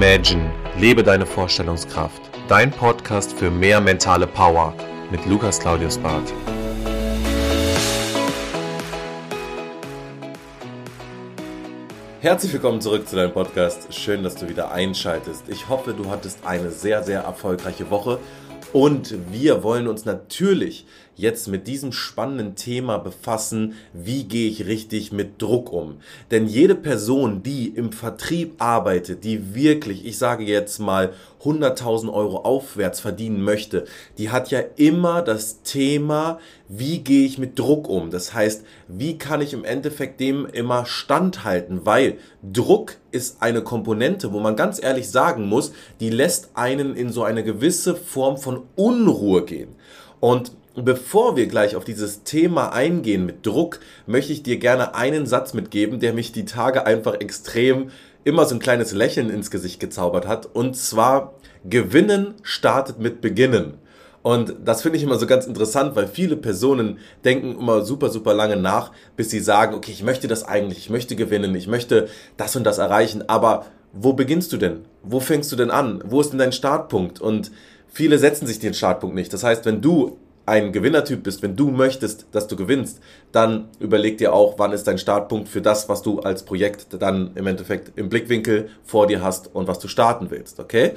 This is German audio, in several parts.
Imagine, lebe deine Vorstellungskraft. Dein Podcast für mehr mentale Power mit Lukas Claudius Barth. Herzlich willkommen zurück zu deinem Podcast. Schön, dass du wieder einschaltest. Ich hoffe, du hattest eine sehr, sehr erfolgreiche Woche und wir wollen uns natürlich jetzt mit diesem spannenden Thema befassen, wie gehe ich richtig mit Druck um. Denn jede Person, die im Vertrieb arbeitet, die wirklich, ich sage jetzt mal, 100.000 Euro aufwärts verdienen möchte, die hat ja immer das Thema, wie gehe ich mit Druck um. Das heißt, wie kann ich im Endeffekt dem immer standhalten, weil Druck ist eine Komponente, wo man ganz ehrlich sagen muss, die lässt einen in so eine gewisse Form von Unruhe gehen. Und Bevor wir gleich auf dieses Thema eingehen mit Druck, möchte ich dir gerne einen Satz mitgeben, der mich die Tage einfach extrem immer so ein kleines Lächeln ins Gesicht gezaubert hat. Und zwar, Gewinnen startet mit Beginnen. Und das finde ich immer so ganz interessant, weil viele Personen denken immer super, super lange nach, bis sie sagen, okay, ich möchte das eigentlich, ich möchte gewinnen, ich möchte das und das erreichen, aber wo beginnst du denn? Wo fängst du denn an? Wo ist denn dein Startpunkt? Und viele setzen sich den Startpunkt nicht. Das heißt, wenn du ein Gewinnertyp bist, wenn du möchtest, dass du gewinnst, dann überleg dir auch, wann ist dein Startpunkt für das, was du als Projekt dann im Endeffekt im Blickwinkel vor dir hast und was du starten willst, okay?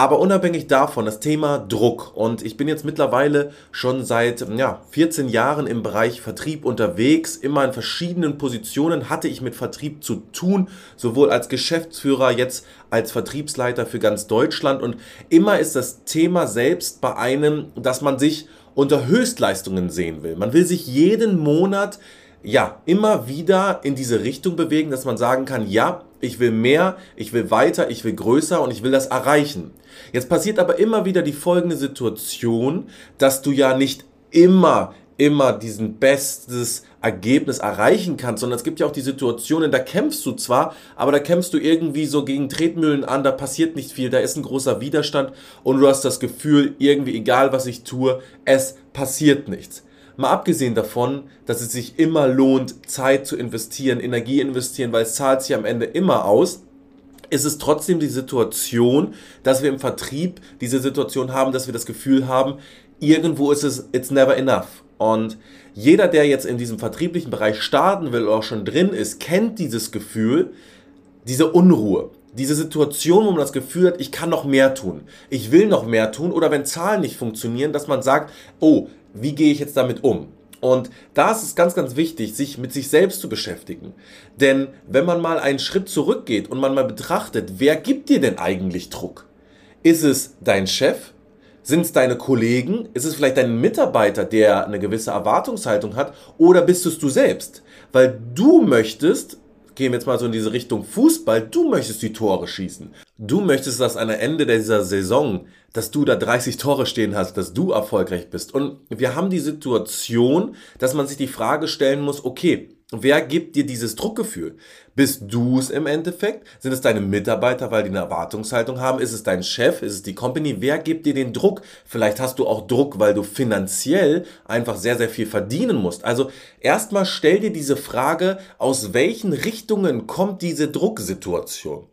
Aber unabhängig davon, das Thema Druck. Und ich bin jetzt mittlerweile schon seit ja, 14 Jahren im Bereich Vertrieb unterwegs. Immer in verschiedenen Positionen hatte ich mit Vertrieb zu tun, sowohl als Geschäftsführer, jetzt als Vertriebsleiter für ganz Deutschland. Und immer ist das Thema selbst bei einem, dass man sich unter Höchstleistungen sehen will. Man will sich jeden Monat ja immer wieder in diese Richtung bewegen, dass man sagen kann, ja, ich will mehr, ich will weiter, ich will größer und ich will das erreichen. Jetzt passiert aber immer wieder die folgende Situation, dass du ja nicht immer immer diesen bestes Ergebnis erreichen kannst, sondern es gibt ja auch die Situationen, da kämpfst du zwar, aber da kämpfst du irgendwie so gegen Tretmühlen an, da passiert nicht viel, da ist ein großer Widerstand und du hast das Gefühl, irgendwie egal was ich tue, es passiert nichts. Mal abgesehen davon, dass es sich immer lohnt, Zeit zu investieren, Energie investieren, weil es zahlt sich am Ende immer aus, ist es trotzdem die Situation, dass wir im Vertrieb diese Situation haben, dass wir das Gefühl haben, irgendwo ist es, it's never enough. Und jeder, der jetzt in diesem vertrieblichen Bereich starten will oder auch schon drin ist, kennt dieses Gefühl, diese Unruhe, diese Situation, wo man das Gefühl hat, ich kann noch mehr tun, ich will noch mehr tun oder wenn Zahlen nicht funktionieren, dass man sagt, oh, wie gehe ich jetzt damit um? Und da ist es ganz, ganz wichtig, sich mit sich selbst zu beschäftigen. Denn wenn man mal einen Schritt zurückgeht und man mal betrachtet, wer gibt dir denn eigentlich Druck? Ist es dein Chef? Sind es deine Kollegen? Ist es vielleicht dein Mitarbeiter, der eine gewisse Erwartungshaltung hat? Oder bist es du selbst? Weil du möchtest, gehen wir jetzt mal so in diese Richtung Fußball, du möchtest die Tore schießen. Du möchtest, dass am Ende dieser Saison, dass du da 30 Tore stehen hast, dass du erfolgreich bist. Und wir haben die Situation, dass man sich die Frage stellen muss, okay, Wer gibt dir dieses Druckgefühl? Bist du es im Endeffekt? Sind es deine Mitarbeiter, weil die eine Erwartungshaltung haben? Ist es dein Chef? Ist es die Company? Wer gibt dir den Druck? Vielleicht hast du auch Druck, weil du finanziell einfach sehr, sehr viel verdienen musst. Also erstmal stell dir diese Frage, aus welchen Richtungen kommt diese Drucksituation?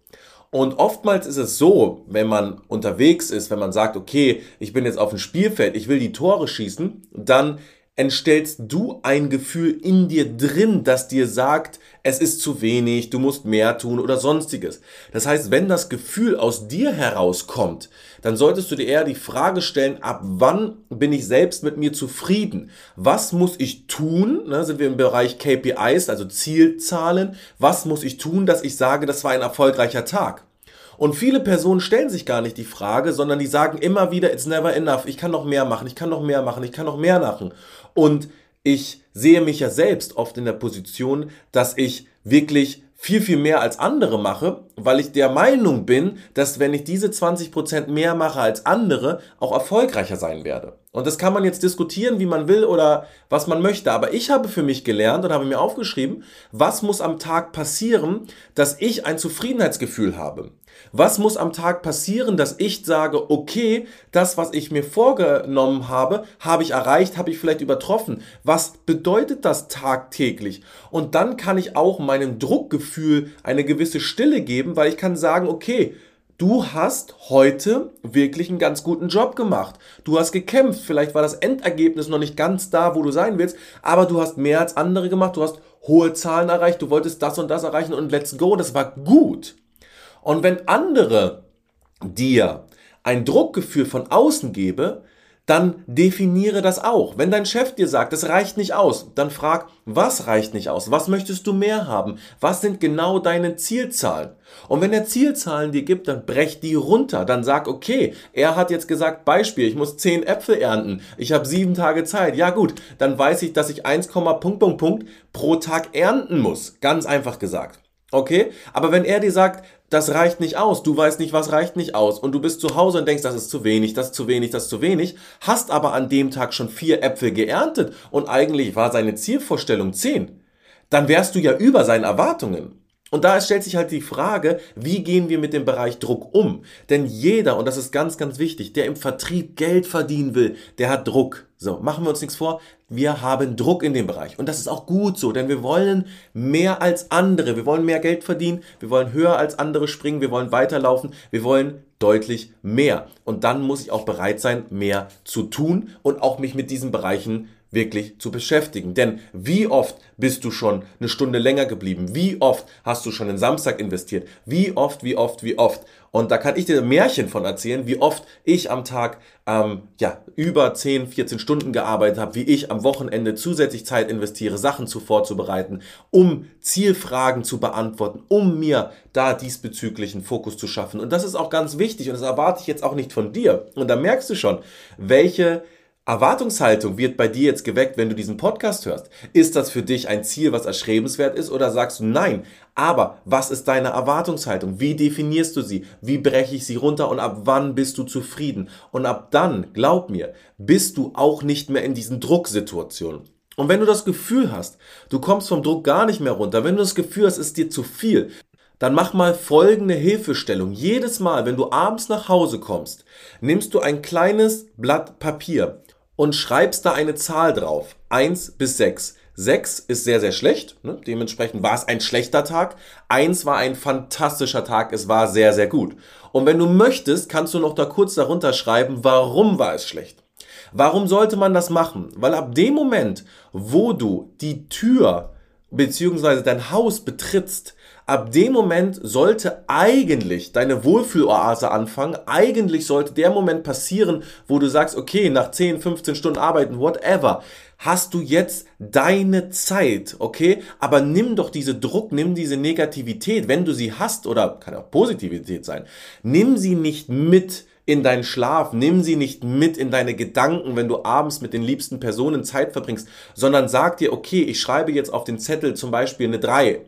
Und oftmals ist es so, wenn man unterwegs ist, wenn man sagt, okay, ich bin jetzt auf dem Spielfeld, ich will die Tore schießen, dann entstellst du ein Gefühl in dir drin, das dir sagt, es ist zu wenig, du musst mehr tun oder sonstiges. Das heißt, wenn das Gefühl aus dir herauskommt, dann solltest du dir eher die Frage stellen, ab wann bin ich selbst mit mir zufrieden? Was muss ich tun? Ne, sind wir im Bereich KPIs, also Zielzahlen. Was muss ich tun, dass ich sage, das war ein erfolgreicher Tag? Und viele Personen stellen sich gar nicht die Frage, sondern die sagen immer wieder, it's never enough. Ich kann noch mehr machen, ich kann noch mehr machen, ich kann noch mehr machen. Und ich sehe mich ja selbst oft in der Position, dass ich wirklich viel, viel mehr als andere mache, weil ich der Meinung bin, dass wenn ich diese 20% mehr mache als andere, auch erfolgreicher sein werde. Und das kann man jetzt diskutieren, wie man will oder was man möchte. Aber ich habe für mich gelernt und habe mir aufgeschrieben, was muss am Tag passieren, dass ich ein Zufriedenheitsgefühl habe. Was muss am Tag passieren, dass ich sage, okay, das, was ich mir vorgenommen habe, habe ich erreicht, habe ich vielleicht übertroffen. Was bedeutet das tagtäglich? Und dann kann ich auch meinem Druckgefühl eine gewisse Stille geben, weil ich kann sagen, okay, du hast heute wirklich einen ganz guten Job gemacht. Du hast gekämpft. Vielleicht war das Endergebnis noch nicht ganz da, wo du sein willst, aber du hast mehr als andere gemacht. Du hast hohe Zahlen erreicht. Du wolltest das und das erreichen und let's go. Das war gut. Und wenn andere dir ein Druckgefühl von außen gebe, dann definiere das auch. Wenn dein Chef dir sagt, es reicht nicht aus, dann frag, was reicht nicht aus? Was möchtest du mehr haben? Was sind genau deine Zielzahlen? Und wenn er Zielzahlen dir gibt, dann brech die runter. Dann sag, okay, er hat jetzt gesagt, Beispiel, ich muss 10 Äpfel ernten. Ich habe sieben Tage Zeit. Ja gut, dann weiß ich, dass ich 1, Punkt, Punkt, Punkt pro Tag ernten muss. Ganz einfach gesagt. Okay? Aber wenn er dir sagt, das reicht nicht aus, du weißt nicht, was reicht nicht aus. Und du bist zu Hause und denkst, das ist zu wenig, das ist zu wenig, das ist zu wenig, hast aber an dem Tag schon vier Äpfel geerntet und eigentlich war seine Zielvorstellung zehn, dann wärst du ja über seinen Erwartungen. Und da stellt sich halt die Frage, wie gehen wir mit dem Bereich Druck um? Denn jeder, und das ist ganz, ganz wichtig, der im Vertrieb Geld verdienen will, der hat Druck. So, machen wir uns nichts vor, wir haben Druck in dem Bereich. Und das ist auch gut so, denn wir wollen mehr als andere. Wir wollen mehr Geld verdienen, wir wollen höher als andere springen, wir wollen weiterlaufen, wir wollen deutlich mehr. Und dann muss ich auch bereit sein, mehr zu tun und auch mich mit diesen Bereichen wirklich zu beschäftigen. Denn wie oft bist du schon eine Stunde länger geblieben? Wie oft hast du schon einen Samstag investiert? Wie oft, wie oft, wie oft? Und da kann ich dir ein Märchen von erzählen, wie oft ich am Tag ähm, ja, über 10, 14 Stunden gearbeitet habe, wie ich am Wochenende zusätzlich Zeit investiere, Sachen zu vorzubereiten, um Zielfragen zu beantworten, um mir da diesbezüglichen Fokus zu schaffen. Und das ist auch ganz wichtig und das erwarte ich jetzt auch nicht von dir. Und da merkst du schon, welche Erwartungshaltung wird bei dir jetzt geweckt, wenn du diesen Podcast hörst? Ist das für dich ein Ziel, was erstrebenswert ist oder sagst du nein? Aber was ist deine Erwartungshaltung? Wie definierst du sie? Wie breche ich sie runter und ab wann bist du zufrieden? Und ab dann, glaub mir, bist du auch nicht mehr in diesen Drucksituationen. Und wenn du das Gefühl hast, du kommst vom Druck gar nicht mehr runter, wenn du das Gefühl hast, es ist dir zu viel, dann mach mal folgende Hilfestellung. Jedes Mal, wenn du abends nach Hause kommst, nimmst du ein kleines Blatt Papier und schreibst da eine Zahl drauf. Eins bis sechs. Sechs ist sehr, sehr schlecht. Ne? Dementsprechend war es ein schlechter Tag. Eins war ein fantastischer Tag. Es war sehr, sehr gut. Und wenn du möchtest, kannst du noch da kurz darunter schreiben, warum war es schlecht. Warum sollte man das machen? Weil ab dem Moment, wo du die Tür beziehungsweise dein Haus betrittst, ab dem Moment sollte eigentlich deine Wohlfühloase anfangen. Eigentlich sollte der Moment passieren, wo du sagst, okay, nach 10, 15 Stunden arbeiten, whatever, hast du jetzt deine Zeit, okay? Aber nimm doch diese Druck, nimm diese Negativität, wenn du sie hast, oder kann auch Positivität sein, nimm sie nicht mit in deinen Schlaf, nimm sie nicht mit in deine Gedanken, wenn du abends mit den liebsten Personen Zeit verbringst, sondern sag dir, okay, ich schreibe jetzt auf den Zettel zum Beispiel eine 3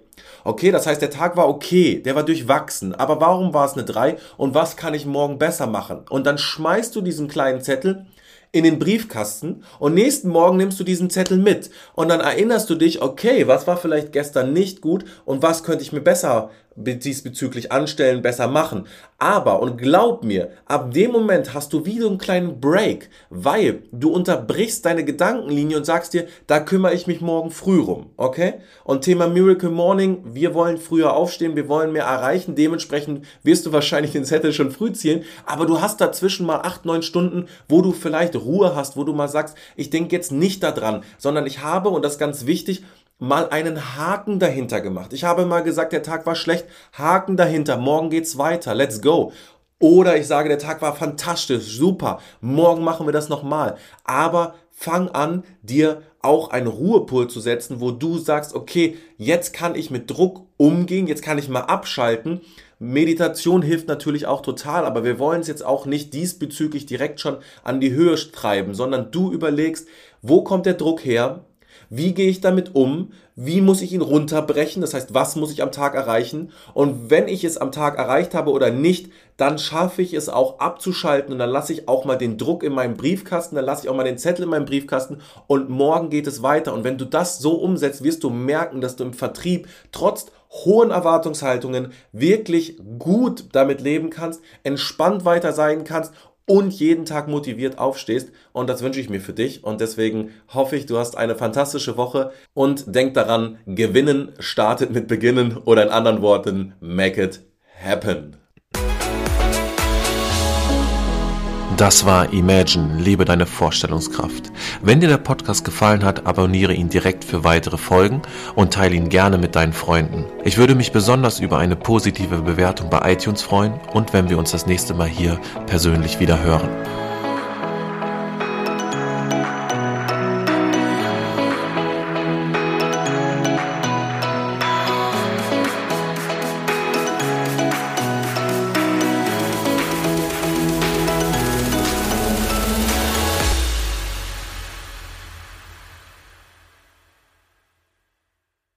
Okay, das heißt, der Tag war okay, der war durchwachsen. Aber warum war es eine 3 und was kann ich morgen besser machen? Und dann schmeißt du diesen kleinen Zettel in den Briefkasten und nächsten Morgen nimmst du diesen Zettel mit und dann erinnerst du dich, okay, was war vielleicht gestern nicht gut und was könnte ich mir besser diesbezüglich anstellen, besser machen. Aber, und glaub mir, ab dem Moment hast du wieder einen kleinen Break, weil du unterbrichst deine Gedankenlinie und sagst dir, da kümmere ich mich morgen früh rum, okay? Und Thema Miracle Morning, wir wollen früher aufstehen, wir wollen mehr erreichen, dementsprechend wirst du wahrscheinlich den Zettel schon früh zielen, aber du hast dazwischen mal acht, neun Stunden, wo du vielleicht Ruhe hast, wo du mal sagst, ich denke jetzt nicht daran, sondern ich habe, und das ist ganz wichtig, mal einen Haken dahinter gemacht. Ich habe mal gesagt, der Tag war schlecht, Haken dahinter, morgen geht's weiter, let's go. Oder ich sage, der Tag war fantastisch, super, morgen machen wir das nochmal. Aber fang an, dir auch einen Ruhepol zu setzen, wo du sagst, okay, jetzt kann ich mit Druck umgehen, jetzt kann ich mal abschalten. Meditation hilft natürlich auch total, aber wir wollen es jetzt auch nicht diesbezüglich direkt schon an die Höhe treiben, sondern du überlegst, wo kommt der Druck her? Wie gehe ich damit um? Wie muss ich ihn runterbrechen? Das heißt, was muss ich am Tag erreichen? Und wenn ich es am Tag erreicht habe oder nicht, dann schaffe ich es auch abzuschalten und dann lasse ich auch mal den Druck in meinem Briefkasten, dann lasse ich auch mal den Zettel in meinem Briefkasten und morgen geht es weiter. Und wenn du das so umsetzt, wirst du merken, dass du im Vertrieb trotz hohen Erwartungshaltungen wirklich gut damit leben kannst, entspannt weiter sein kannst und jeden Tag motiviert aufstehst. Und das wünsche ich mir für dich. Und deswegen hoffe ich, du hast eine fantastische Woche und denk daran, gewinnen startet mit beginnen oder in anderen Worten, make it happen. Das war Imagine, lebe deine Vorstellungskraft. Wenn dir der Podcast gefallen hat, abonniere ihn direkt für weitere Folgen und teile ihn gerne mit deinen Freunden. Ich würde mich besonders über eine positive Bewertung bei iTunes freuen und wenn wir uns das nächste Mal hier persönlich wieder hören.